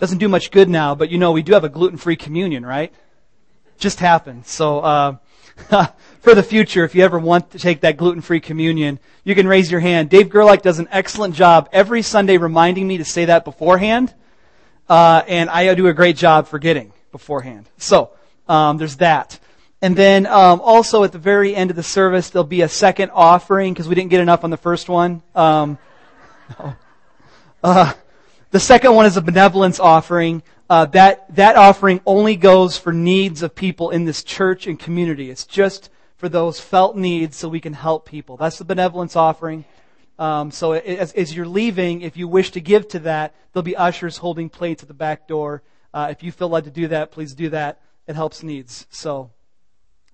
doesn't do much good now, but you know we do have a gluten-free communion, right? Just happened. So uh, for the future, if you ever want to take that gluten-free communion, you can raise your hand. Dave Gerlach does an excellent job every Sunday reminding me to say that beforehand, uh, and I do a great job forgetting beforehand. So um, there's that. And then um, also at the very end of the service, there'll be a second offering because we didn't get enough on the first one. Um, no. uh, the second one is a benevolence offering. Uh, that that offering only goes for needs of people in this church and community. It's just for those felt needs, so we can help people. That's the benevolence offering. Um, so as, as, you're leaving, if you wish to give to that, there'll be ushers holding plates at the back door. Uh, if you feel led to do that, please do that. It helps needs. So,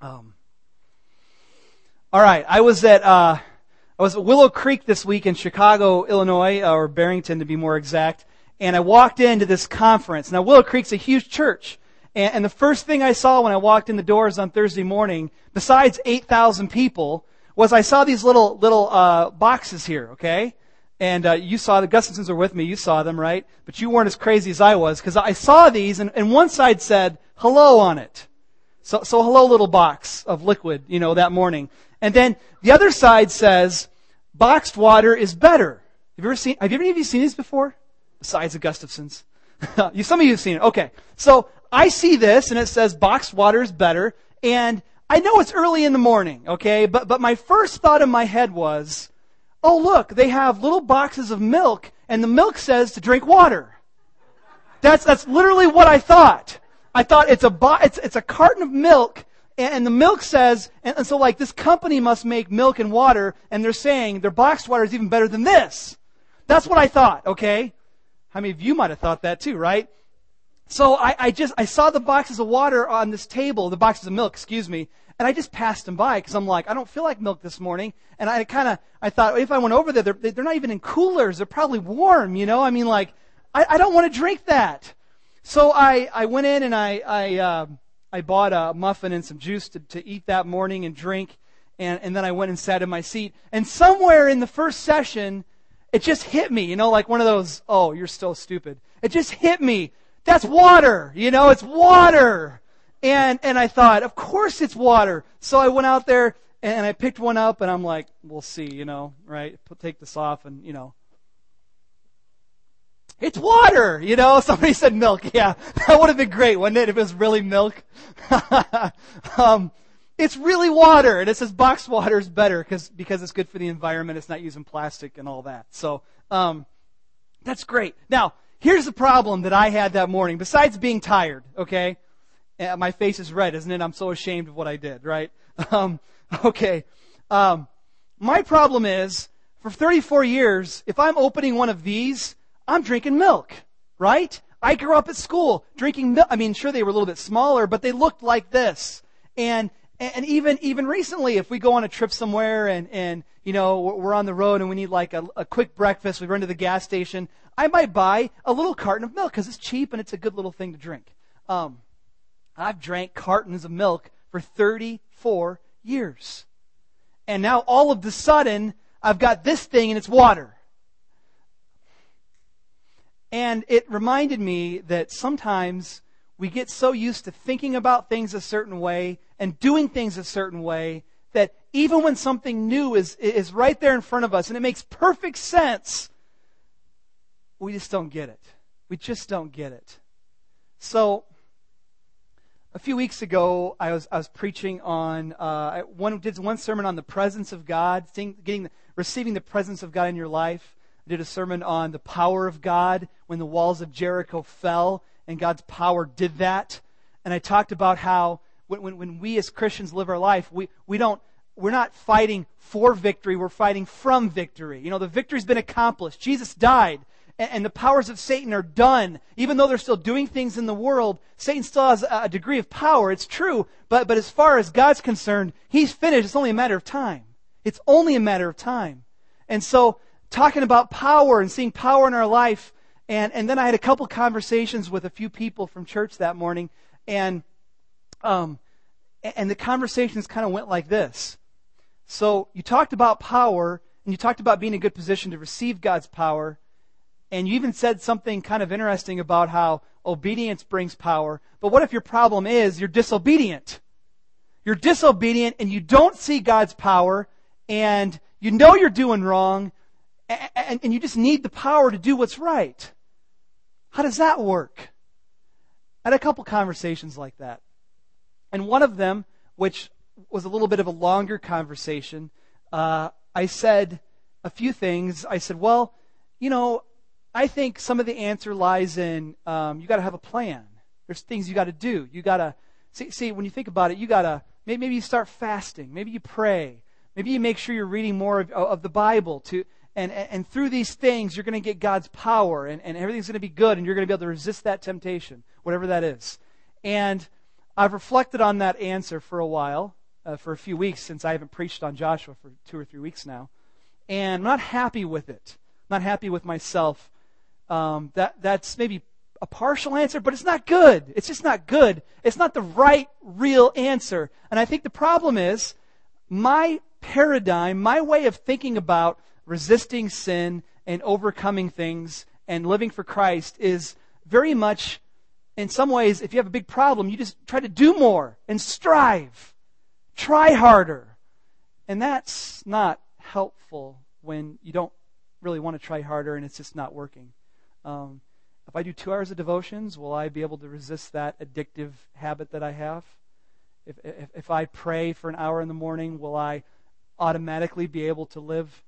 um, all right. I was at uh, I was at Willow Creek this week in Chicago, Illinois, uh, or Barrington to be more exact. And I walked into this conference. Now, Willow Creek's a huge church. And, and the first thing I saw when I walked in the doors on Thursday morning, besides 8,000 people, was I saw these little, little, uh, boxes here, okay? And, uh, you saw the Gustafsons were with me. You saw them, right? But you weren't as crazy as I was, because I saw these, and, and one side said, hello on it. So, so hello little box of liquid, you know, that morning. And then the other side says, boxed water is better. Have you ever seen, have you any of you seen these before? Besides the Gustafsons. Some of you have seen it. Okay. So I see this and it says boxed water is better. And I know it's early in the morning, okay? But, but my first thought in my head was, oh look, they have little boxes of milk and the milk says to drink water. That's, that's literally what I thought. I thought it's a, bo- it's, it's a carton of milk and the milk says, and so like this company must make milk and water, and they're saying their boxed water is even better than this. That's what I thought, okay? Many of you might have thought that too, right? So I, I just, I saw the boxes of water on this table, the boxes of milk, excuse me, and I just passed them by because I'm like, I don't feel like milk this morning. And I kind of, I thought, if I went over there, they're, they're not even in coolers. They're probably warm, you know? I mean, like, I, I don't want to drink that. So I, I went in and I, I, uh, I bought a muffin and some juice to, to eat that morning and drink. And, and then I went and sat in my seat. And somewhere in the first session, it just hit me, you know, like one of those, oh, you're still stupid. It just hit me. That's water, you know, it's water. And, and I thought, of course it's water. So I went out there and I picked one up and I'm like, we'll see, you know, right? Take this off and, you know, it's water, you know. Somebody said milk. Yeah, that would have been great, wouldn't it, if it was really milk? um, it's really water, and it says boxed water is better because because it's good for the environment. It's not using plastic and all that. So um, that's great. Now here's the problem that I had that morning. Besides being tired, okay, uh, my face is red, isn't it? I'm so ashamed of what I did. Right? Um, okay. Um, my problem is for 34 years, if I'm opening one of these I'm drinking milk, right? I grew up at school drinking milk. I mean, sure, they were a little bit smaller, but they looked like this. And, and even, even recently, if we go on a trip somewhere and, and, you know, we're on the road and we need like a, a quick breakfast, we run to the gas station, I might buy a little carton of milk because it's cheap and it's a good little thing to drink. Um, I've drank cartons of milk for 34 years. And now all of the sudden, I've got this thing and it's water. And it reminded me that sometimes we get so used to thinking about things a certain way and doing things a certain way that even when something new is, is right there in front of us and it makes perfect sense, we just don't get it. We just don't get it. So, a few weeks ago, I was, I was preaching on, uh, one, did one sermon on the presence of God, getting, receiving the presence of God in your life. I did a sermon on the power of God when the walls of Jericho fell, and God's power did that. And I talked about how when, when, when we as Christians live our life, we, we don't, we're not fighting for victory, we're fighting from victory. You know, the victory's been accomplished. Jesus died, and, and the powers of Satan are done. Even though they're still doing things in the world, Satan still has a degree of power. It's true, but, but as far as God's concerned, he's finished. It's only a matter of time. It's only a matter of time. And so talking about power and seeing power in our life. And, and then I had a couple conversations with a few people from church that morning. And, um, and the conversations kind of went like this. So you talked about power and you talked about being in a good position to receive God's power. And you even said something kind of interesting about how obedience brings power. But what if your problem is you're disobedient? You're disobedient and you don't see God's power and you know you're doing wrong and, and you just need the power to do what's right. How does that work? I had a couple conversations like that. And one of them, which was a little bit of a longer conversation, uh, I said a few things. I said, well, you know, I think some of the answer lies in um, you got to have a plan. There's things you got to do. You got to see, see. When you think about it, you got to maybe you start fasting. Maybe you pray. Maybe you make sure you're reading more of, of the Bible to and, and through these things, you're going to get God's power and, and everything's going to be good and you're going to be able to resist that temptation, whatever that is. And I've reflected on that answer for a while, uh, for a few weeks since I haven't preached on Joshua for two or three weeks now. And I'm not happy with it. I'm not happy with myself. Um, that, that's maybe a partial answer, but it's not good. It's just not good. It's not the right, real answer. And I think the problem is my paradigm, my way of thinking about resisting sin and overcoming things and living for Christ is very much, in some ways, if you have a big problem, you just try to do more and strive. Try harder. And that's not helpful when you don't really want to try harder and it's just not working. Um, if I do two hours of devotions, will I be able to resist that addictive habit that I have? If, if, if I pray for an hour in the morning, will I automatically be able to live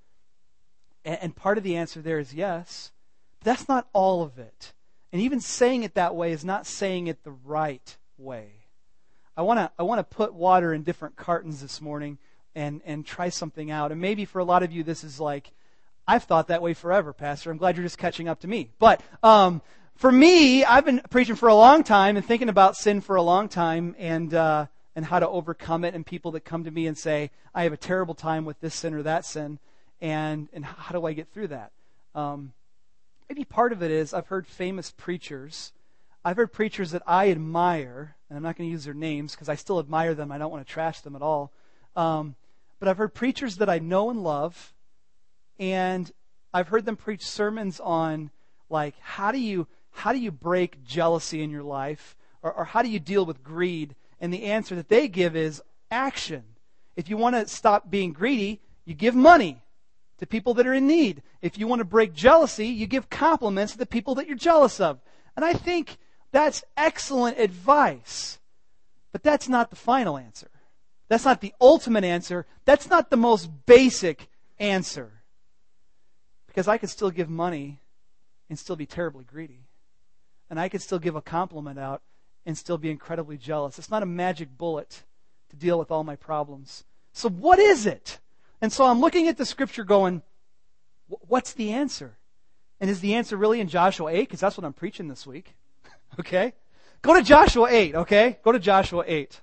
and part of the answer there is yes. But that's not all of it. And even saying it that way is not saying it the right way. I want to I want to put water in different cartons this morning and and try something out. And maybe for a lot of you this is like I've thought that way forever, Pastor. I'm glad you're just catching up to me. But um, for me, I've been preaching for a long time and thinking about sin for a long time and uh, and how to overcome it. And people that come to me and say, "I have a terrible time with this sin or that sin," and and how do I get through that? Um, maybe part of it is I've heard famous preachers. I've heard preachers that I admire, and I'm not going to use their names because I still admire them. I don't want to trash them at all. Um, but I've heard preachers that I know and love, and I've heard them preach sermons on like how do you how do you break jealousy in your life, or, or how do you deal with greed? And the answer that they give is action. If you want to stop being greedy, you give money to people that are in need. If you want to break jealousy, you give compliments to the people that you're jealous of. And I think that's excellent advice. But that's not the final answer. That's not the ultimate answer. That's not the most basic answer. Because I could still give money and still be terribly greedy. And I could still give a compliment out and still be incredibly jealous. It's not a magic bullet to deal with all my problems. So, what is it? And so I'm looking at the scripture going, what's the answer? And is the answer really in Joshua 8? Because that's what I'm preaching this week. okay? Go to Joshua 8, okay? Go to Joshua 8.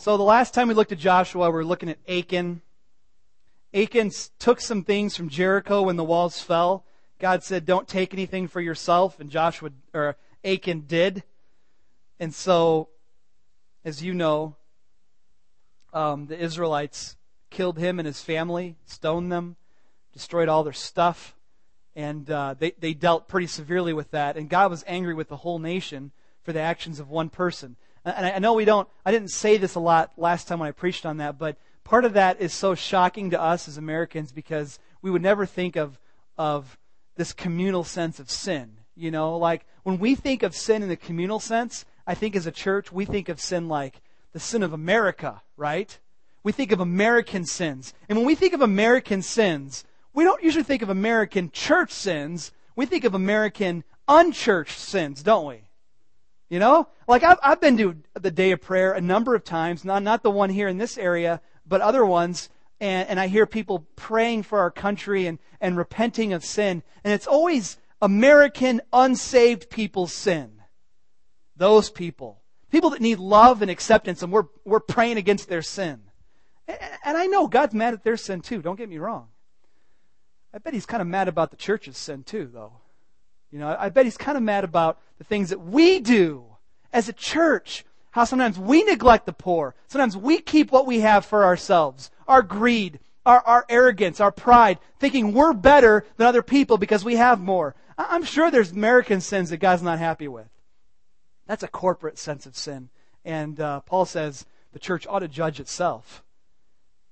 So the last time we looked at Joshua, we were looking at Achan. Achan took some things from Jericho when the walls fell. God said, "Don't take anything for yourself," and Joshua or Achan did. And so, as you know, um, the Israelites killed him and his family, stoned them, destroyed all their stuff, and uh, they, they dealt pretty severely with that. And God was angry with the whole nation for the actions of one person. And I know we don't, I didn't say this a lot last time when I preached on that, but part of that is so shocking to us as Americans because we would never think of, of this communal sense of sin. You know, like when we think of sin in the communal sense, I think as a church, we think of sin like the sin of America, right? We think of American sins. And when we think of American sins, we don't usually think of American church sins. We think of American unchurched sins, don't we? You know? Like I've, I've been to the day of prayer a number of times, not, not the one here in this area, but other ones. And, and I hear people praying for our country and, and repenting of sin. And it's always American unsaved people's sin. Those people. People that need love and acceptance, and we're, we're praying against their sin. And I know God's mad at their sin too, don't get me wrong. I bet he's kind of mad about the church's sin too, though. You know, I bet he's kind of mad about the things that we do as a church. how sometimes we neglect the poor. Sometimes we keep what we have for ourselves. Our greed, our, our arrogance, our pride, thinking we're better than other people because we have more. I'm sure there's American sins that God's not happy with. That's a corporate sense of sin. And uh, Paul says the church ought to judge itself.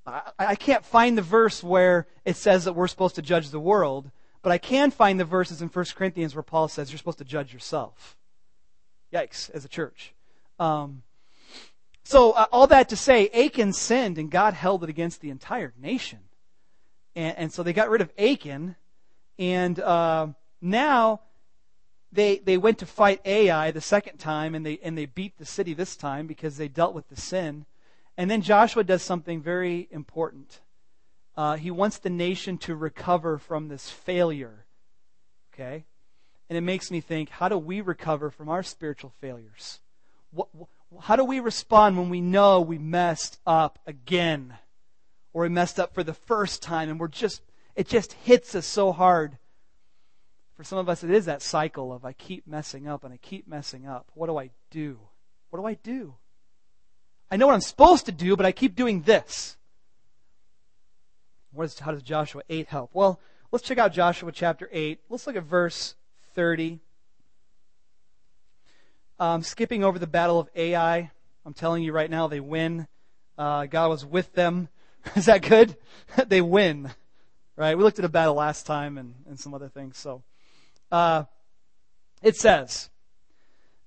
I, I can't find the verse where it says that we're supposed to judge the world, but I can find the verses in 1 Corinthians where Paul says you're supposed to judge yourself. Yikes, as a church. Um, so, uh, all that to say, Achan sinned and God held it against the entire nation. And, and so they got rid of Achan, and uh, now they, they went to fight Ai the second time, and they, and they beat the city this time because they dealt with the sin. And then Joshua does something very important. Uh, he wants the nation to recover from this failure. Okay? And it makes me think how do we recover from our spiritual failures? What, how do we respond when we know we messed up again? Or we messed up for the first time and we're just, it just hits us so hard. For some of us, it is that cycle of I keep messing up and I keep messing up. What do I do? What do I do? I know what I'm supposed to do, but I keep doing this. How does Joshua 8 help? Well, let's check out Joshua chapter 8. Let's look at verse 30. Um, skipping over the battle of Ai, I'm telling you right now, they win. Uh, God was with them. Is that good? they win. Right? We looked at a battle last time and, and some other things. So, uh, it says,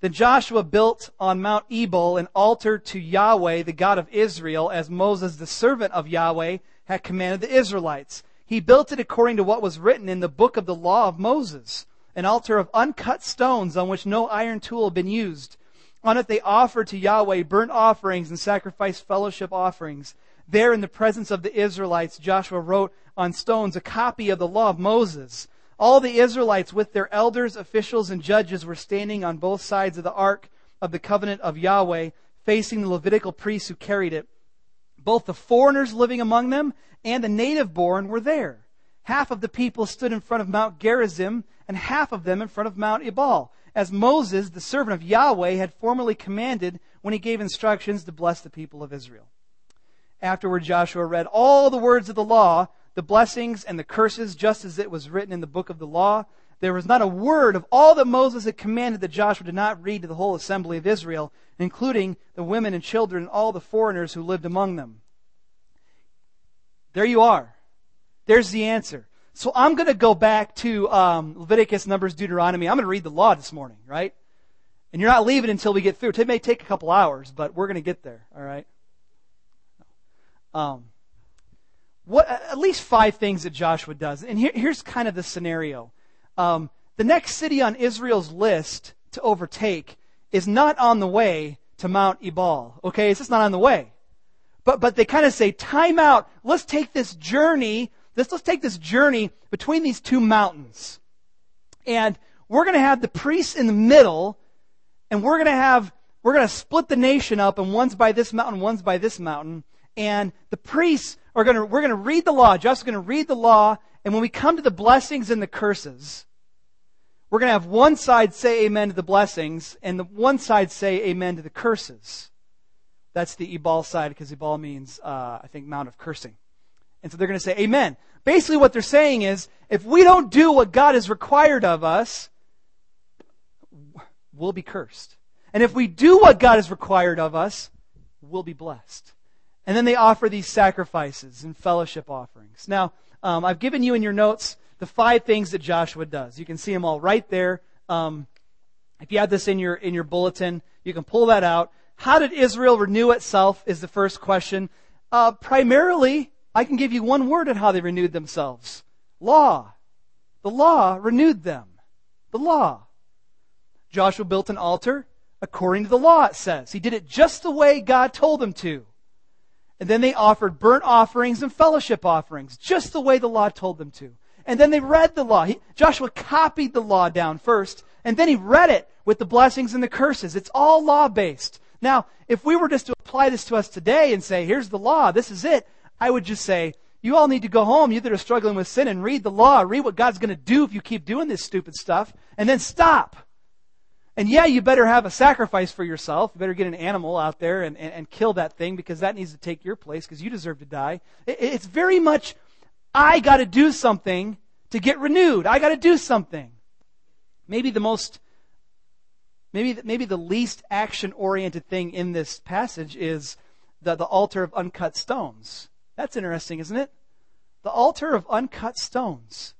Then Joshua built on Mount Ebal an altar to Yahweh, the God of Israel, as Moses, the servant of Yahweh, had commanded the Israelites. He built it according to what was written in the book of the law of Moses an altar of uncut stones on which no iron tool had been used. On it they offered to Yahweh burnt offerings and sacrificed fellowship offerings. There in the presence of the Israelites, Joshua wrote on stones a copy of the law of Moses. All the Israelites with their elders, officials, and judges were standing on both sides of the ark of the covenant of Yahweh, facing the Levitical priests who carried it. Both the foreigners living among them and the native born were there. Half of the people stood in front of Mount Gerizim and half of them in front of Mount Ebal, as Moses, the servant of Yahweh, had formerly commanded when he gave instructions to bless the people of Israel. Afterward, Joshua read all the words of the law, the blessings and the curses, just as it was written in the book of the law. There was not a word of all that Moses had commanded that Joshua did not read to the whole assembly of Israel, including the women and children and all the foreigners who lived among them. There you are. There's the answer. So I'm going to go back to um, Leviticus, Numbers, Deuteronomy. I'm going to read the law this morning, right? And you're not leaving until we get through. It may take a couple hours, but we're going to get there, all right? Um, what, at least five things that Joshua does. And here, here's kind of the scenario. Um, the next city on Israel's list to overtake is not on the way to Mount Ebal. Okay, it's just not on the way. But, but they kind of say, time out. Let's take this journey let's, let's take this journey between these two mountains. And we're going to have the priests in the middle, and we're going to have, we're going to split the nation up, and one's by this mountain, one's by this mountain. And the priests are going to, we're going to read the law. Josh's going to read the law, and when we come to the blessings and the curses, we're going to have one side say amen to the blessings, and the one side say amen to the curses. That's the Ebal side, because Ebal means, uh, I think, Mount of Cursing. And so they're going to say, Amen. Basically, what they're saying is, if we don't do what God has required of us, we'll be cursed. And if we do what God has required of us, we'll be blessed. And then they offer these sacrifices and fellowship offerings. Now, um, I've given you in your notes the five things that Joshua does. You can see them all right there. Um, if you have this in your in your bulletin, you can pull that out. How did Israel renew itself? Is the first question. Uh, primarily I can give you one word on how they renewed themselves law. The law renewed them. The law. Joshua built an altar according to the law, it says. He did it just the way God told him to. And then they offered burnt offerings and fellowship offerings, just the way the law told them to. And then they read the law. He, Joshua copied the law down first, and then he read it with the blessings and the curses. It's all law based. Now, if we were just to apply this to us today and say, here's the law, this is it, I would just say, you all need to go home, you that are struggling with sin, and read the law. Read what God's going to do if you keep doing this stupid stuff, and then stop. And yeah, you better have a sacrifice for yourself. You better get an animal out there and, and, and kill that thing because that needs to take your place because you deserve to die. It, it's very much, I got to do something to get renewed. I got to do something. Maybe the most, maybe, maybe the least action oriented thing in this passage is the, the altar of uncut stones. That's interesting, isn't it? The altar of uncut stones.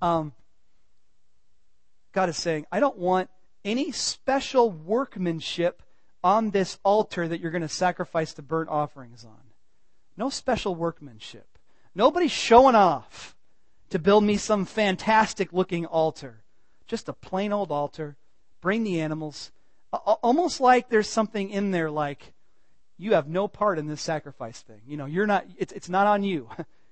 Um, God is saying, I don't want any special workmanship on this altar that you're going to sacrifice the burnt offerings on. No special workmanship. Nobody's showing off to build me some fantastic looking altar. Just a plain old altar. Bring the animals. Almost like there's something in there like, you have no part in this sacrifice thing. You know, you're not, it's, it's not on you.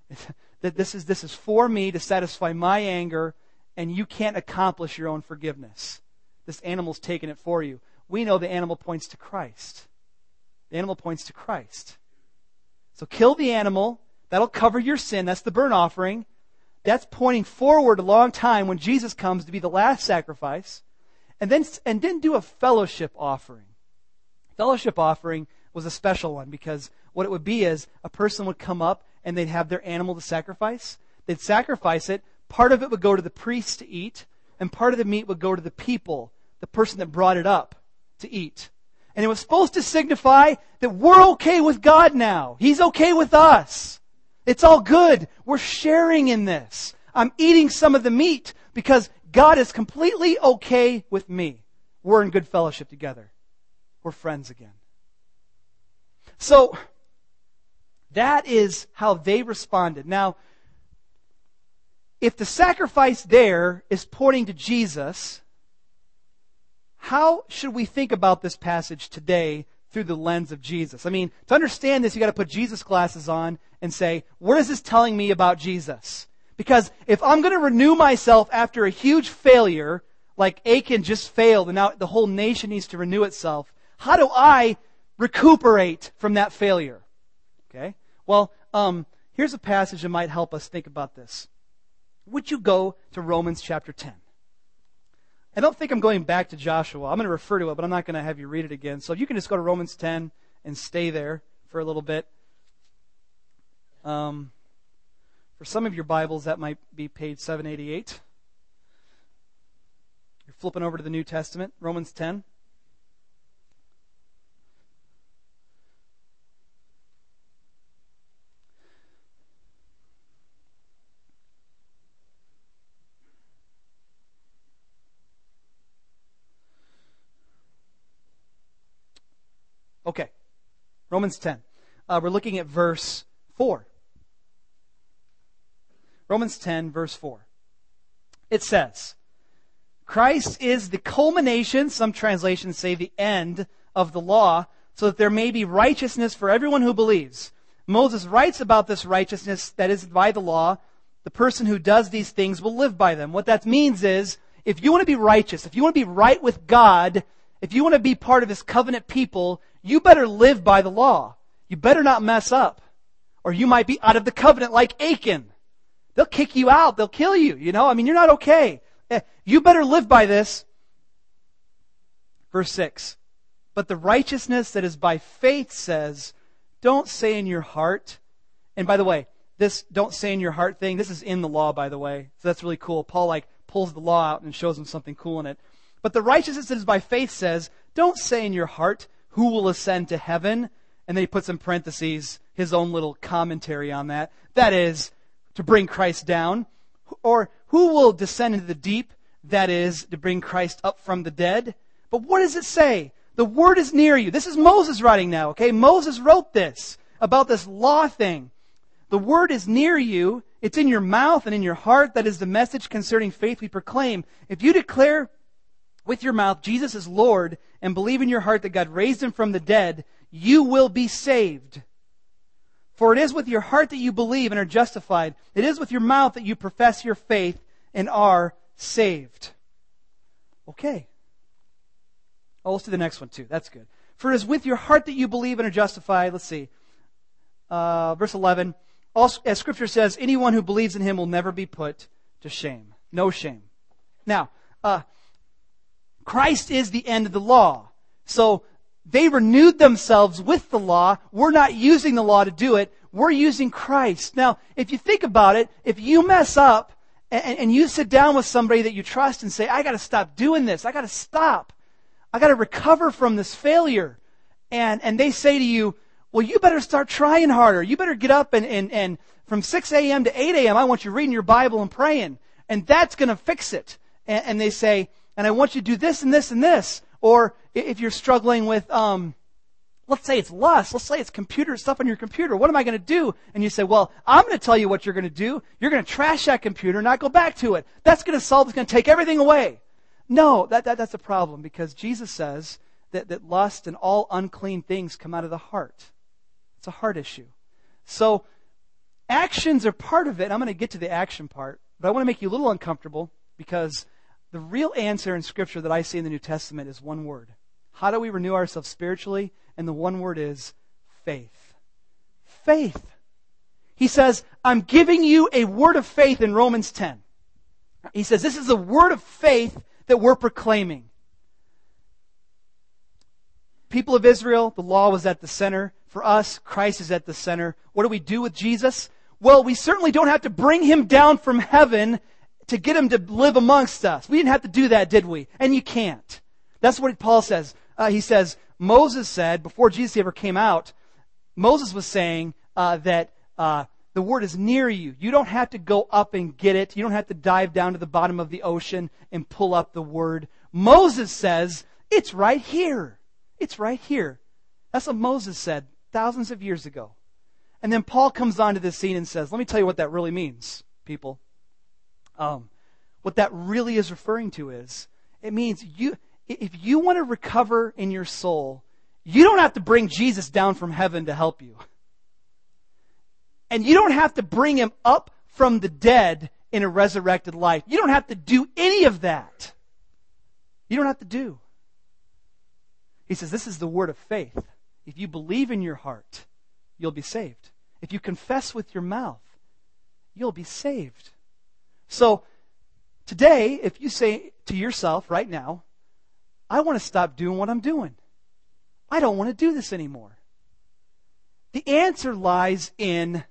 that this is, this is for me to satisfy my anger, and you can't accomplish your own forgiveness. This animal's taking it for you. We know the animal points to Christ. The animal points to Christ. So kill the animal. That'll cover your sin. That's the burnt offering. That's pointing forward a long time when Jesus comes to be the last sacrifice. And then, and then do a fellowship offering. Fellowship offering was a special one because what it would be is a person would come up and they'd have their animal to sacrifice. They'd sacrifice it. Part of it would go to the priest to eat, and part of the meat would go to the people, the person that brought it up to eat. And it was supposed to signify that we're okay with God now. He's okay with us. It's all good. We're sharing in this. I'm eating some of the meat because God is completely okay with me. We're in good fellowship together. We're friends again. So, that is how they responded. Now, if the sacrifice there is pointing to Jesus, how should we think about this passage today through the lens of Jesus? I mean, to understand this, you got to put Jesus glasses on and say, what is this telling me about Jesus? Because if I'm going to renew myself after a huge failure, like Achan just failed and now the whole nation needs to renew itself, how do I recuperate from that failure? Okay? Well, um, here's a passage that might help us think about this. Would you go to Romans chapter 10? I don't think I'm going back to Joshua. I'm going to refer to it, but I'm not going to have you read it again. So you can just go to Romans 10 and stay there for a little bit. Um, for some of your Bibles, that might be page 788. You're flipping over to the New Testament, Romans 10. Okay. Romans 10. Uh, we're looking at verse 4. Romans 10, verse 4. It says, Christ is the culmination, some translations say the end of the law, so that there may be righteousness for everyone who believes. Moses writes about this righteousness that is by the law. The person who does these things will live by them. What that means is, if you want to be righteous, if you want to be right with God, if you want to be part of His covenant people, you better live by the law. You better not mess up. Or you might be out of the covenant like Achan. They'll kick you out. They'll kill you. You know, I mean, you're not okay. Eh, you better live by this. Verse 6. But the righteousness that is by faith says, don't say in your heart. And by the way, this don't say in your heart thing, this is in the law, by the way. So that's really cool. Paul like pulls the law out and shows them something cool in it. But the righteousness that is by faith says, don't say in your heart, who will ascend to heaven? And then he puts in parentheses his own little commentary on that. That is, to bring Christ down. Or who will descend into the deep? That is, to bring Christ up from the dead. But what does it say? The word is near you. This is Moses writing now, okay? Moses wrote this about this law thing. The word is near you. It's in your mouth and in your heart. That is the message concerning faith we proclaim. If you declare with your mouth Jesus is Lord and believe in your heart that God raised him from the dead, you will be saved. For it is with your heart that you believe and are justified. It is with your mouth that you profess your faith and are saved. Okay. Oh, let's do the next one too. That's good. For it is with your heart that you believe and are justified. Let's see. Uh, verse 11. Also, as scripture says, anyone who believes in him will never be put to shame. No shame. Now, uh, Christ is the end of the law. So they renewed themselves with the law. We're not using the law to do it. We're using Christ. Now, if you think about it, if you mess up and, and you sit down with somebody that you trust and say, I got to stop doing this. I got to stop. I got to recover from this failure. And, and they say to you, well, you better start trying harder. You better get up and, and, and from 6 a.m. to 8 a.m., I want you reading your Bible and praying. And that's going to fix it. And, and, they say, and I want you to do this and this and this. Or if you're struggling with, um, let's say it's lust. Let's say it's computer stuff on your computer. What am I going to do? And you say, well, I'm going to tell you what you're going to do. You're going to trash that computer, and not go back to it. That's going to solve, it's going to take everything away. No, that, that, that's a problem because Jesus says that, that lust and all unclean things come out of the heart. It's a heart issue. So actions are part of it. I'm going to get to the action part, but I want to make you a little uncomfortable because the real answer in Scripture that I see in the New Testament is one word. How do we renew ourselves spiritually? And the one word is faith. Faith. He says, I'm giving you a word of faith in Romans 10. He says, this is a word of faith that we're proclaiming. People of Israel, the law was at the center. For us, Christ is at the center. What do we do with Jesus? Well, we certainly don't have to bring him down from heaven to get him to live amongst us. We didn't have to do that, did we? And you can't. That's what Paul says. Uh, he says, Moses said, before Jesus ever came out, Moses was saying uh, that uh, the word is near you. You don't have to go up and get it. You don't have to dive down to the bottom of the ocean and pull up the word. Moses says, it's right here. It's right here. That's what Moses said thousands of years ago. And then Paul comes onto the scene and says, let me tell you what that really means, people. Um, what that really is referring to is, it means you, if you want to recover in your soul, you don't have to bring Jesus down from heaven to help you. And you don't have to bring him up from the dead in a resurrected life. You don't have to do any of that. You don't have to do. He says, This is the word of faith. If you believe in your heart, you'll be saved. If you confess with your mouth, you'll be saved. So, today, if you say to yourself right now, I want to stop doing what I'm doing. I don't want to do this anymore. The answer lies in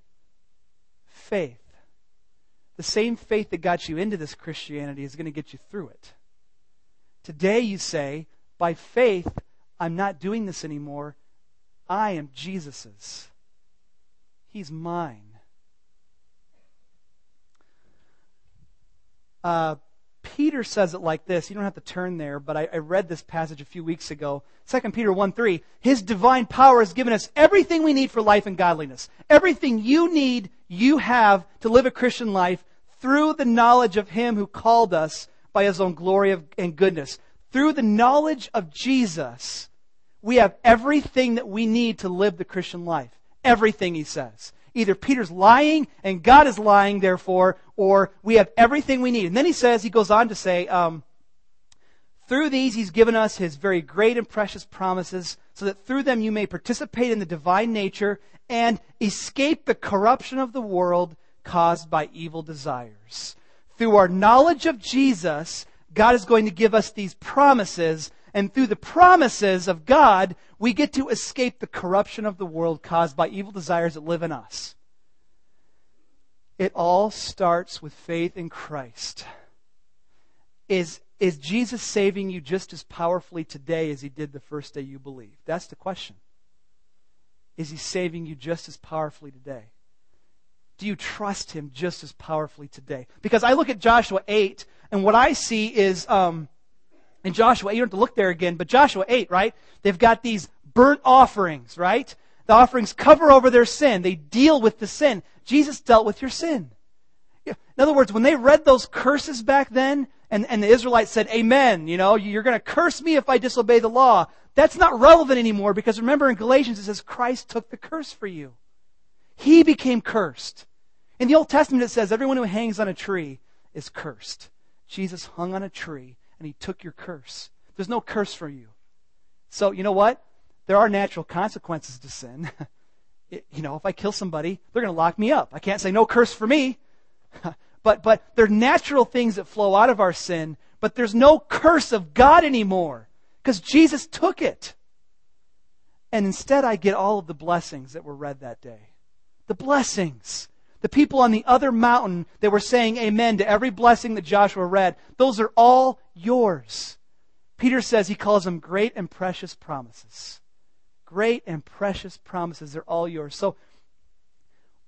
faith. The same faith that got you into this Christianity is going to get you through it. Today you say, by faith, I'm not doing this anymore. I am Jesus's. He's mine. Uh, Peter says it like this. You don't have to turn there, but I, I read this passage a few weeks ago. 2 Peter 1 3. His divine power has given us everything we need for life and godliness. Everything you need, you have to live a Christian life through the knowledge of Him who called us by His own glory and goodness. Through the knowledge of Jesus, we have everything that we need to live the Christian life. Everything, he says. Either Peter's lying and God is lying, therefore, or we have everything we need. And then he says, he goes on to say, um, through these he's given us his very great and precious promises, so that through them you may participate in the divine nature and escape the corruption of the world caused by evil desires. Through our knowledge of Jesus, God is going to give us these promises and through the promises of God, we get to escape the corruption of the world caused by evil desires that live in us. It all starts with faith in Christ. Is, is Jesus saving you just as powerfully today as he did the first day you believed? That's the question. Is he saving you just as powerfully today? Do you trust him just as powerfully today? Because I look at Joshua 8, and what I see is um, in Joshua, you don't have to look there again, but Joshua 8, right? They've got these burnt offerings, right? The offerings cover over their sin. They deal with the sin. Jesus dealt with your sin. In other words, when they read those curses back then, and, and the Israelites said, Amen, you know, you're going to curse me if I disobey the law. That's not relevant anymore because remember in Galatians it says Christ took the curse for you. He became cursed. In the Old Testament it says everyone who hangs on a tree is cursed. Jesus hung on a tree and he took your curse. There's no curse for you. So, you know what? There are natural consequences to sin. it, you know, if I kill somebody, they're going to lock me up. I can't say no curse for me. but, but there are natural things that flow out of our sin, but there's no curse of God anymore because Jesus took it. And instead, I get all of the blessings that were read that day. The blessings. The people on the other mountain that were saying amen to every blessing that Joshua read, those are all yours. Peter says he calls them great and precious promises. Great and precious promises. They're all yours. So,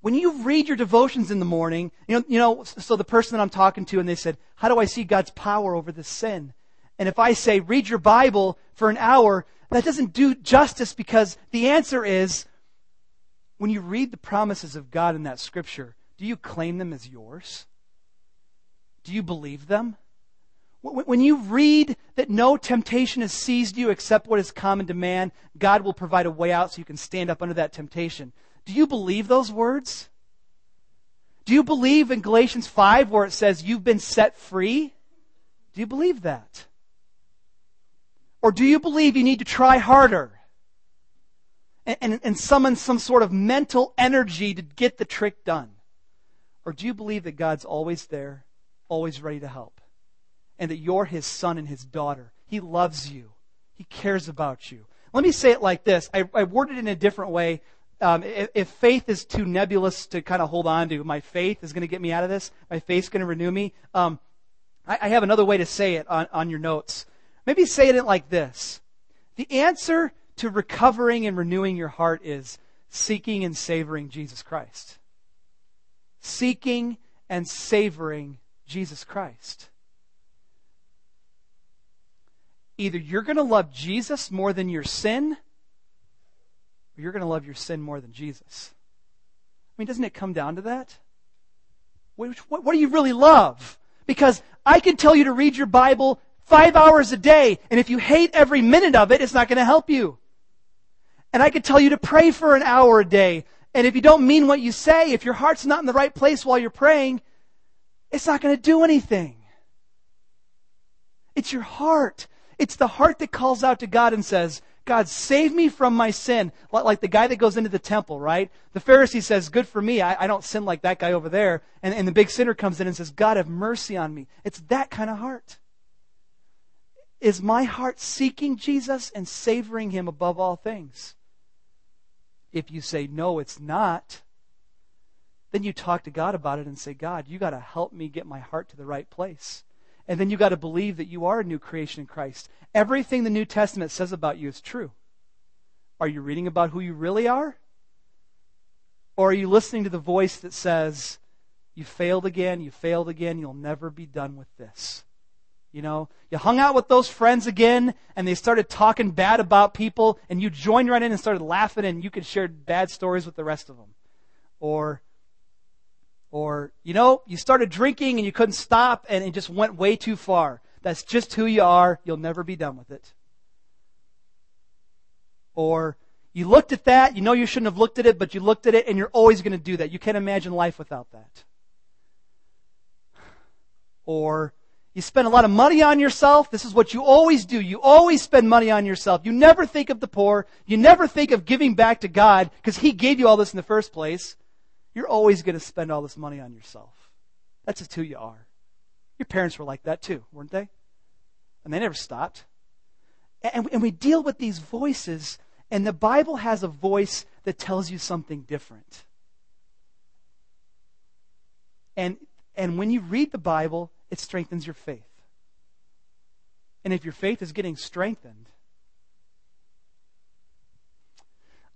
when you read your devotions in the morning, you know, you know, so the person that I'm talking to and they said, how do I see God's power over this sin? And if I say, read your Bible for an hour, that doesn't do justice because the answer is when you read the promises of God in that scripture, do you claim them as yours? Do you believe them? When you read that no temptation has seized you except what is common to man, God will provide a way out so you can stand up under that temptation. Do you believe those words? Do you believe in Galatians 5 where it says you've been set free? Do you believe that? Or do you believe you need to try harder and, and, and summon some sort of mental energy to get the trick done? Or do you believe that God's always there, always ready to help? And that you're his son and his daughter. He loves you. He cares about you. Let me say it like this. I, I worded it in a different way. Um, if, if, faith is too nebulous to kind of hold on to, my faith is going to get me out of this. My faith's going to renew me. Um, I, I, have another way to say it on, on your notes. Maybe say it like this The answer to recovering and renewing your heart is seeking and savoring Jesus Christ. Seeking and savoring Jesus Christ. Either you're going to love Jesus more than your sin, or you're going to love your sin more than Jesus. I mean, doesn't it come down to that? What, what, what do you really love? Because I can tell you to read your Bible Five hours a day. And if you hate every minute of it, it's not going to help you. And I could tell you to pray for an hour a day. And if you don't mean what you say, if your heart's not in the right place while you're praying, it's not going to do anything. It's your heart. It's the heart that calls out to God and says, God, save me from my sin. Like the guy that goes into the temple, right? The Pharisee says, Good for me. I, I don't sin like that guy over there. And, and the big sinner comes in and says, God, have mercy on me. It's that kind of heart. Is my heart seeking Jesus and savoring him above all things? If you say, no, it's not, then you talk to God about it and say, God, you got to help me get my heart to the right place. And then you got to believe that you are a new creation in Christ. Everything the New Testament says about you is true. Are you reading about who you really are? Or are you listening to the voice that says, You failed again, you failed again, you'll never be done with this? You know, you hung out with those friends again and they started talking bad about people and you joined right in and started laughing and you could share bad stories with the rest of them. Or, or, you know, you started drinking and you couldn't stop and it just went way too far. That's just who you are. You'll never be done with it. Or, you looked at that, you know you shouldn't have looked at it, but you looked at it and you're always going to do that. You can't imagine life without that. Or, you spend a lot of money on yourself. This is what you always do. You always spend money on yourself. You never think of the poor. You never think of giving back to God because He gave you all this in the first place. You're always going to spend all this money on yourself. That's just who you are. Your parents were like that too, weren't they? And they never stopped. And, and we deal with these voices, and the Bible has a voice that tells you something different. And, and when you read the Bible, it strengthens your faith. And if your faith is getting strengthened,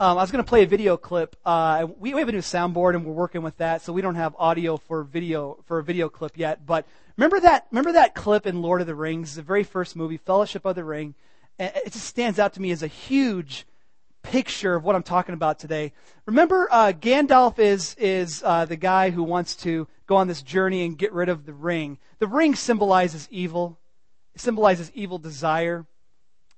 um, I was going to play a video clip. Uh, we, we have a new soundboard, and we're working with that, so we don't have audio for video for a video clip yet. But remember that remember that clip in Lord of the Rings, the very first movie, Fellowship of the Ring. It just stands out to me as a huge picture of what I'm talking about today. Remember, uh, Gandalf is is uh, the guy who wants to go on this journey and get rid of the ring. The ring symbolizes evil. It symbolizes evil desire.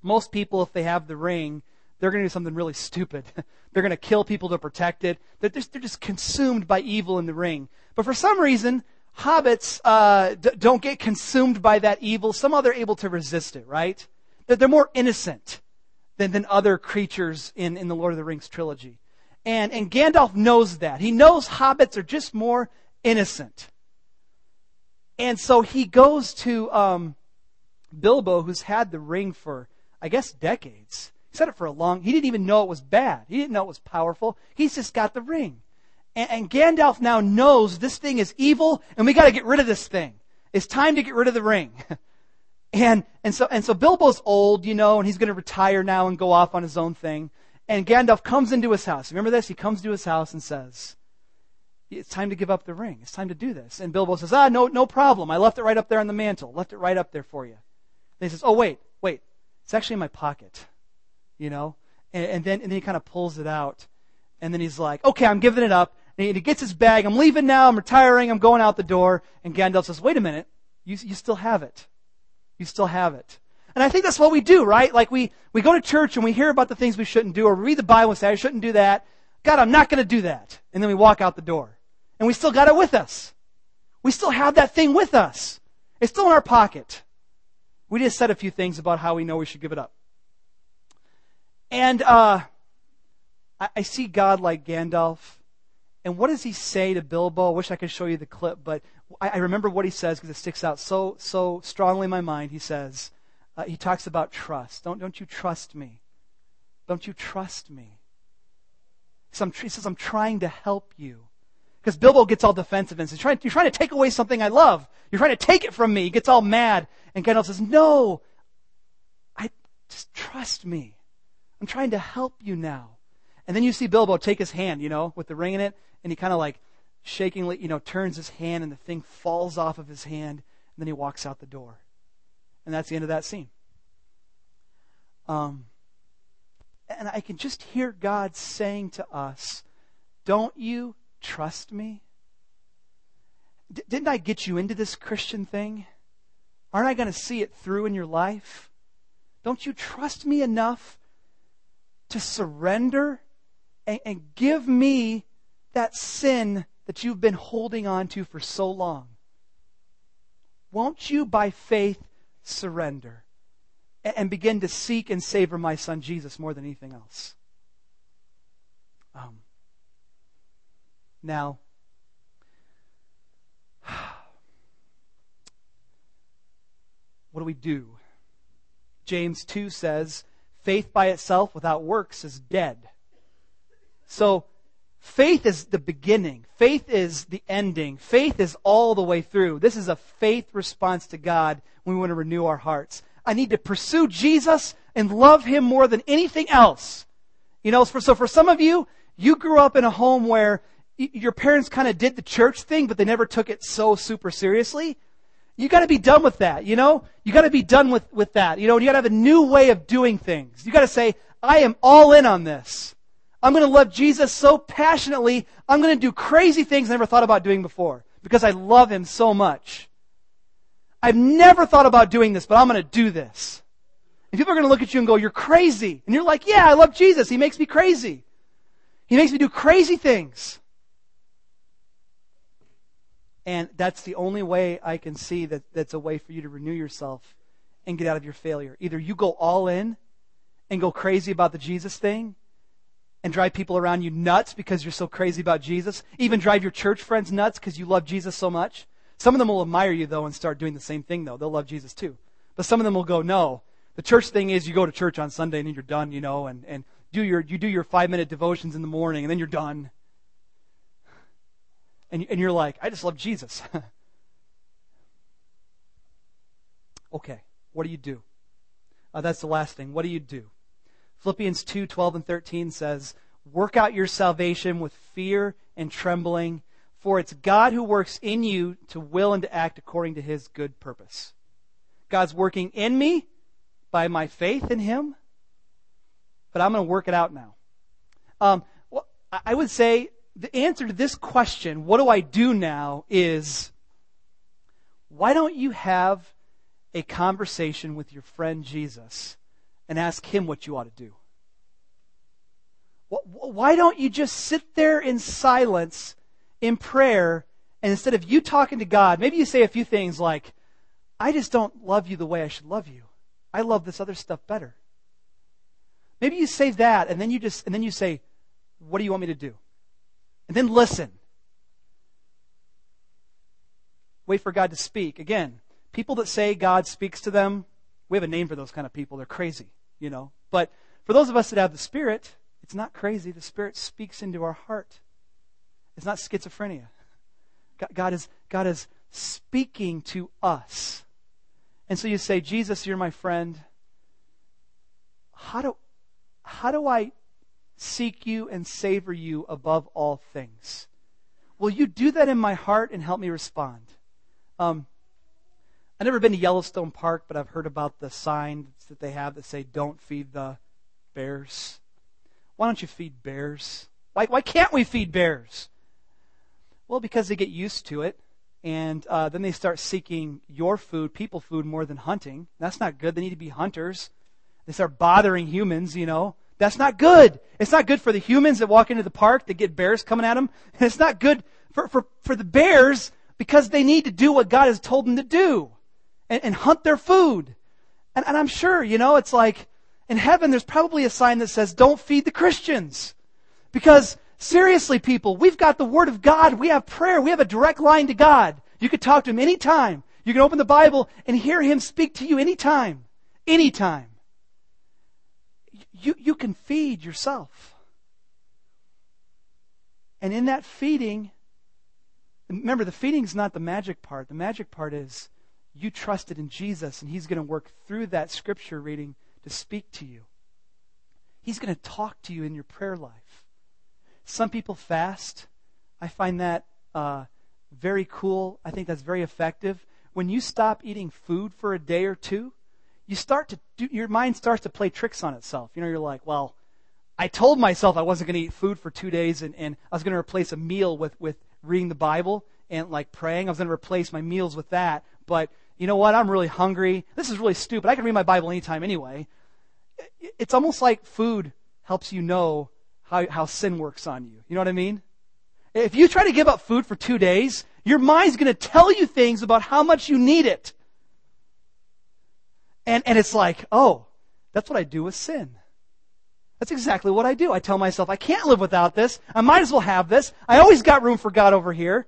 Most people, if they have the ring, they're going to do something really stupid. they're going to kill people to protect it. They're just, they're just consumed by evil in the ring. But for some reason, hobbits uh, d- don't get consumed by that evil. Somehow they're able to resist it, right? That they're more innocent than, than other creatures in, in the Lord of the Rings trilogy. And, and Gandalf knows that. He knows hobbits are just more innocent. And so he goes to, um, Bilbo, who's had the ring for, I guess, decades. Said it for a long, he didn't even know it was bad. He didn't know it was powerful. He's just got the ring. And, and Gandalf now knows this thing is evil and we gotta get rid of this thing. It's time to get rid of the ring. and, and so, and so Bilbo's old, you know, and he's gonna retire now and go off on his own thing. And Gandalf comes into his house. Remember this? He comes to his house and says, it's time to give up the ring. It's time to do this. And Bilbo says, ah, no, no problem. I left it right up there on the mantle. Left it right up there for you. And he says, oh, wait, wait. It's actually in my pocket. You know? And, and then, and then he kind of pulls it out. And then he's like, okay, I'm giving it up. And he, gets his bag. I'm leaving now. I'm retiring. I'm going out the door. And Gandalf says, wait a minute. You, you still have it. You still have it. And I think that's what we do, right? Like we, we go to church and we hear about the things we shouldn't do or read the Bible and say, I shouldn't do that. God, I'm not going to do that. And then we walk out the door. And we still got it with us. We still have that thing with us. It's still in our pocket. We just said a few things about how we know we should give it up. And uh, I, I see God like Gandalf. And what does he say to Bilbo? I wish I could show you the clip, but I, I remember what he says because it sticks out so so strongly in my mind. He says, uh, he talks about trust. Don't don't you trust me? Don't you trust me? So he says, I'm trying to help you. Because Bilbo gets all defensive and says, you're trying, you're trying to take away something I love. You're trying to take it from me. He gets all mad. And Gandalf says, no, I just trust me. I'm trying to help you now. And then you see Bilbo take his hand, you know, with the ring in it, and he kind of like shakingly, you know, turns his hand and the thing falls off of his hand, and then he walks out the door. And that's the end of that scene. Um, and I can just hear God saying to us, Don't you trust me? D- didn't I get you into this Christian thing? Aren't I going to see it through in your life? Don't you trust me enough to surrender and, and give me that sin that you've been holding on to for so long? Won't you, by faith, surrender and, and begin to seek and savor my son Jesus more than anything else? Um, now, what do we do? James 2 says, faith by itself without works is dead. So, faith is the beginning. Faith is the ending. Faith is all the way through. This is a faith response to God when we want to renew our hearts. I need to pursue Jesus and love Him more than anything else. You know, so for some of you, you grew up in a home where your parents kind of did the church thing, but they never took it so super seriously. You got to be done with that, you know? You got to be done with, with that, you know? You got to have a new way of doing things. You got to say, I am all in on this. I'm going to love Jesus so passionately. I'm going to do crazy things I never thought about doing before because I love him so much. I've never thought about doing this, but I'm going to do this. And people are going to look at you and go, you're crazy. And you're like, yeah, I love Jesus. He makes me crazy. He makes me do crazy things. And that's the only way I can see that that's a way for you to renew yourself and get out of your failure. Either you go all in and go crazy about the Jesus thing and drive people around you nuts because you're so crazy about Jesus, even drive your church friends nuts because you love Jesus so much. Some of them will admire you though and start doing the same thing though. They'll love Jesus too. But some of them will go, no. The church thing is you go to church on Sunday and then you're done, you know, and, and do your, you do your five minute devotions in the morning and then you're done and, and you're like, I just love Jesus. okay, what do you do? Uh, that's the last thing. What do you do? Philippians 2 12 and 13 says, Work out your salvation with fear and trembling, for it's God who works in you to will and to act according to his good purpose. God's working in me by my faith in him, but I'm going to work it out now. Um, well, I would say the answer to this question, what do I do now, is why don't you have a conversation with your friend Jesus and ask him what you ought to do? Why don't you just sit there in silence in prayer and instead of you talking to God, maybe you say a few things like, I just don't love you the way I should love you. I love this other stuff better. Maybe you say that and then you just, and then you say, what do you want me to do? And then listen. Wait for God to speak. Again, people that say God speaks to them, We have a name for those kind of people. They're crazy, you know. But for those of us that have the Spirit, it's not crazy. The Spirit speaks into our heart. It's not schizophrenia. God is, God is speaking to us. And so you say, Jesus, you're my friend. How do, how do I seek you and savor you above all things? Will you do that in my heart and help me respond? Um, I've never been to Yellowstone Park, but I've heard about the signs that they have that say, don't feed the bears. Why don't you feed bears? Why, why can't we feed bears? Well, because they get used to it, and uh, then they start seeking your food, people food, more than hunting. That's not good. They need to be hunters. They start bothering humans, you know. That's not good. It's not good for the humans that walk into the park that get bears coming at them. It's not good for, for, for the bears because they need to do what God has told them to do and, and hunt their food. And, and I'm sure, you know, it's like in heaven, there's probably a sign that says, don't feed the Christians. Because seriously, people, we've got the Word of God. We have prayer. We have a direct line to God. You can talk to Him anytime. You can open the Bible and hear Him speak to you anytime. Anytime. You, you can feed yourself. And in that feeding, remember, the feeding is not the magic part. The magic part is you trusted in Jesus, and He's going to work through that scripture reading to speak to you. He's going to talk to you in your prayer life. Some people fast. I find that uh, very cool. I think that's very effective. When you stop eating food for a day or two, you start to do, your mind starts to play tricks on itself. You know, you're like, well, I told myself I wasn't going to eat food for two days and, and I was going to replace a meal with, with reading the Bible and like praying. I was going to replace my meals with that. But you know what? I'm really hungry. This is really stupid. I can read my Bible anytime anyway. It's almost like food helps you know how, how sin works on you. You know what I mean? If you try to give up food for two days, your mind's going to tell you things about how much you need it. And, and it's like, oh, that's what I do with sin. That's exactly what I do. I tell myself, I can't live without this. I might as well have this. I always got room for God over here.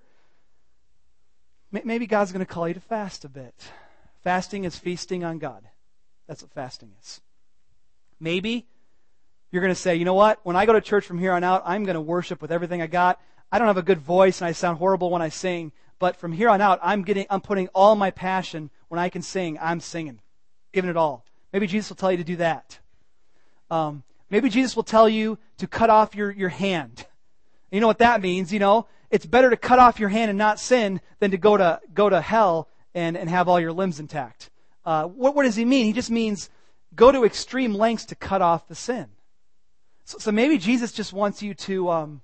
Maybe God's going to call you to fast a bit. Fasting is feasting on God. That's what fasting is. Maybe you're going to say, you know what? When I go to church from here on out, I'm going to worship with everything I got. I don't have a good voice and I sound horrible when I sing, but from here on out, I'm getting, I'm putting all my passion when I can sing. I'm singing, giving it all. Maybe Jesus will tell you to do that. Um, maybe Jesus will tell you to cut off your, your hand. You know what that means, you know? it's better to cut off your hand and not sin than to go to, go to hell and, and have all your limbs intact. Uh, what, what does he mean? He just means go to extreme lengths to cut off the sin. So, so maybe Jesus just wants you to. Um,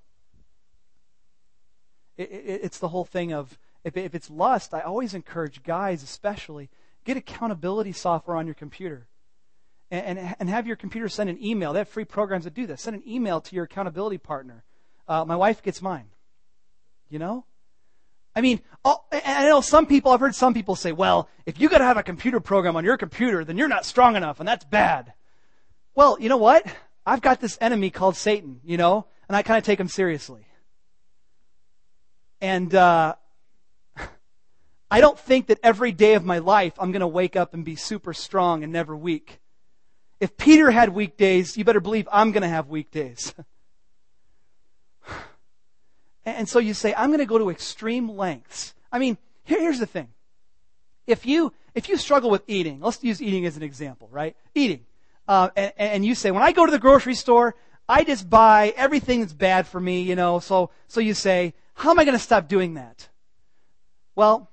it, it, it's the whole thing of if, if it's lust, I always encourage guys, especially, get accountability software on your computer. And, and, and have your computer send an email. They have free programs that do this. Send an email to your accountability partner. Uh, my wife gets mine. You know? I mean, I know some people, I've heard some people say, well, if you gotta have a computer program on your computer, then you're not strong enough, and that's bad. Well, you know what? I've got this enemy called Satan, you know, and I kind of take him seriously. And, uh, I don't think that every day of my life I'm going to wake up and be super strong and never weak. If Peter had weak days, you better believe I'm going to have weak days. And so you say, I'm going to go to extreme lengths. I mean, here, here's the thing. If you, if you struggle with eating, let's use eating as an example, right? Eating. Uh, and, and you say, when I go to the grocery store, I just buy everything that's bad for me, you know, so, so you say, how am I going to stop doing that? Well,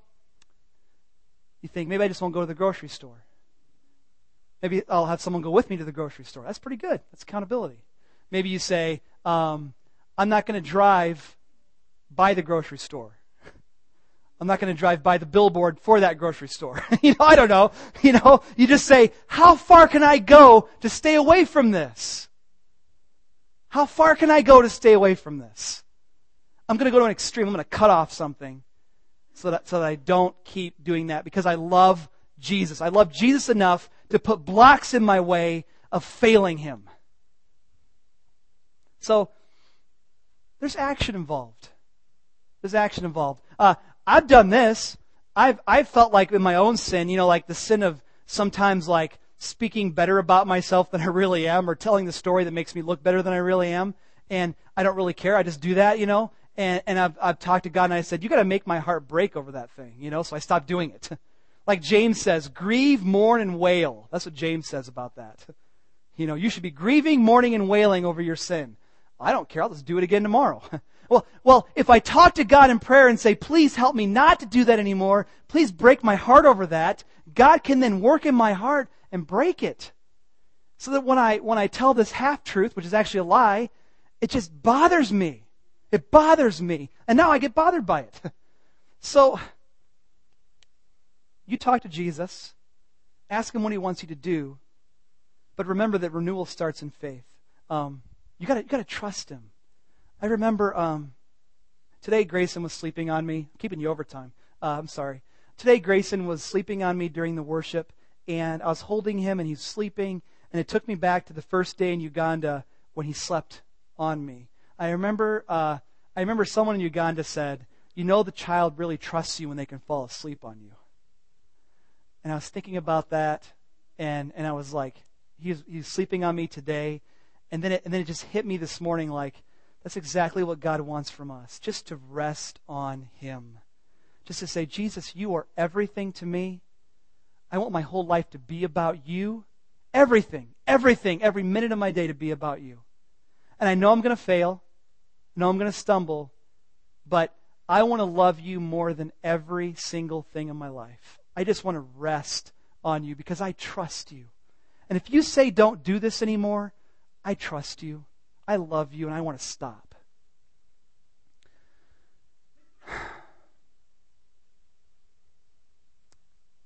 you think, maybe I just won't go to the grocery store. Maybe I'll have someone go with me to the grocery store. That's pretty good. That's accountability. Maybe you say, um, I'm not going to drive by the grocery store. I'm not going to drive by the billboard for that grocery store. you know, I don't know. You know, you just say, how far can I go to stay away from this? How far can I go to stay away from this? I'm going to go to an extreme. I'm going to cut off something so that, so that I don't keep doing that because I love Jesus. I love Jesus enough to put blocks in my way of failing him. So, there's action involved. There's action involved. Uh, I've done this. I've, I've felt like in my own sin, you know, like the sin of sometimes like speaking better about myself than I really am or telling the story that makes me look better than I really am. And I don't really care. I just do that, you know. And, and I've, I've talked to God and I said, you got to make my heart break over that thing, you know. So I stopped doing it. like James says, grieve, mourn, and wail. That's what James says about that. You know, you should be grieving, mourning, and wailing over your sin. I don't care. I'll just do it again tomorrow. well, well, if I talk to God in prayer and say, please help me not to do that anymore, please break my heart over that, God can then work in my heart and break it. So that when I, when I tell this half truth, which is actually a lie, it just bothers me. It bothers me. And now I get bothered by it. so, you talk to Jesus, ask him what he wants you to do, but remember that renewal starts in faith. Um, you gotta, you gotta trust him. I remember, um, today Grayson was sleeping on me. Keeping you overtime. Uh, I'm sorry. Today Grayson was sleeping on me during the worship, and I was holding him, and he's sleeping, and it took me back to the first day in Uganda when he slept on me. I remember, uh, I remember someone in Uganda said, "You know, the child really trusts you when they can fall asleep on you." And I was thinking about that, and and I was like, "He's he's sleeping on me today," and then it, and then it just hit me this morning like. That's exactly what God wants from us, just to rest on Him. Just to say, Jesus, you are everything to me. I want my whole life to be about you. Everything, everything, every minute of my day to be about you. And I know I'm going to fail. Know I'm going to stumble. But I want to love you more than every single thing in my life. I just want to rest on you because I trust you. And if you say don't do this anymore, I trust you. I love you and I want to stop.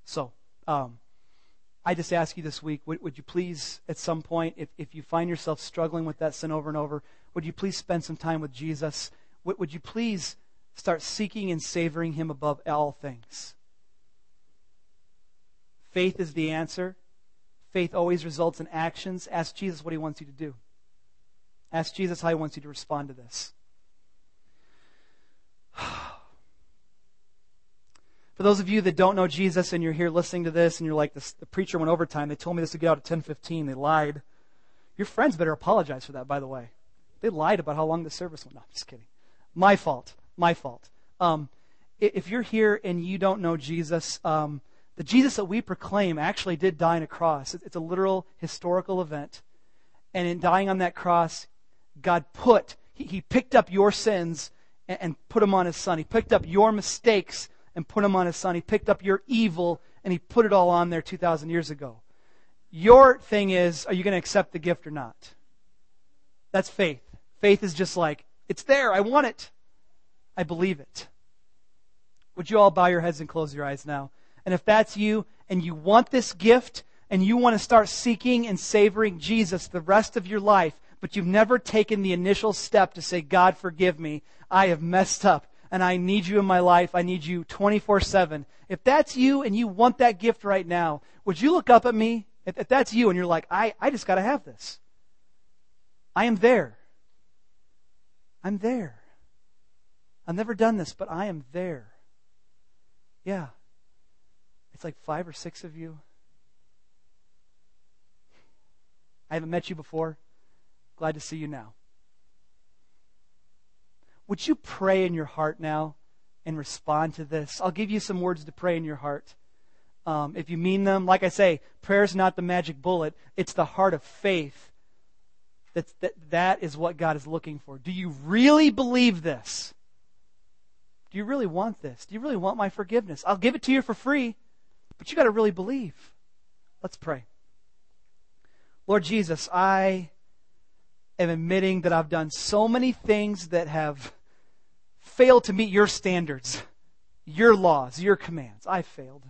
So, um, I just ask you this week, would, would, you please, at some point, if, if you find yourself struggling with that sin over and over, would you please spend some time with Jesus? Would, you please start seeking and savoring Him above all things? Faith is the answer. Faith always results in actions. Ask Jesus what He wants you to do. Ask Jesus how He wants you to respond to this. For those of you that don't know Jesus and you're here listening to this and you're like, the preacher went overtime. They told me this would get out at 10:15. They lied. Your friends better apologize for that, by the way. They lied about how long the service went. No, I'm just kidding. My fault. My fault. Um, if you're here and you don't know Jesus, um, the Jesus that we proclaim actually did die on a cross. It's a literal historical event. And in dying on that cross, God put, He, he picked up your sins and, and put them on His Son. He picked up your mistakes and put them on his son. He picked up your evil and he put it all on there 2,000 years ago. Your thing is, are you going to accept the gift or not? That's faith. Faith is just like, it's there. I want it. I believe it. Would you all bow your heads and close your eyes now? And if that's you and you want this gift and you want to start seeking and savoring Jesus the rest of your life, but you've never taken the initial step to say, God, forgive me. I have messed up and I need you in my life. I need you 24 7. If that's you and you want that gift right now, would you look up at me? If, if that's you and you're like, I, I just got to have this. I am there. I'm there. I've never done this, but I am there. Yeah. It's like five or six of you. I haven't met you before. Glad to see you now. Would you pray in your heart now and respond to this? I'll give you some words to pray in your heart. Um, if you mean them, like I say, prayer is not the magic bullet, it's the heart of faith. That's, that, that is what God is looking for. Do you really believe this? Do you really want this? Do you really want my forgiveness? I'll give it to you for free, but you got to really believe. Let's pray. Lord Jesus, I am admitting that I've done so many things that have failed to meet your standards, your laws, your commands. I failed.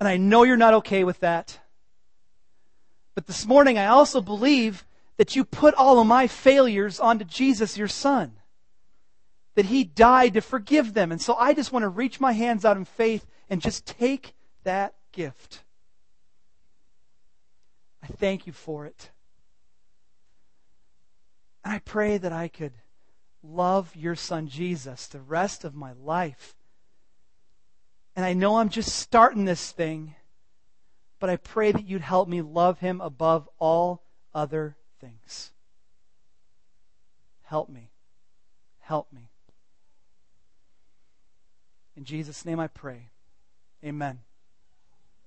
And I know you're not okay with that. But this morning, I also believe that you put all of my failures onto Jesus, your son. That he died to forgive them. And so I just want to reach my hands out in faith and just take that gift. I thank you for it. And I pray that I could love your son Jesus the rest of my life. And I know I'm just starting this thing, but I pray that you'd help me love him above all other things. Help me. Help me. In Jesus' name I pray. Amen.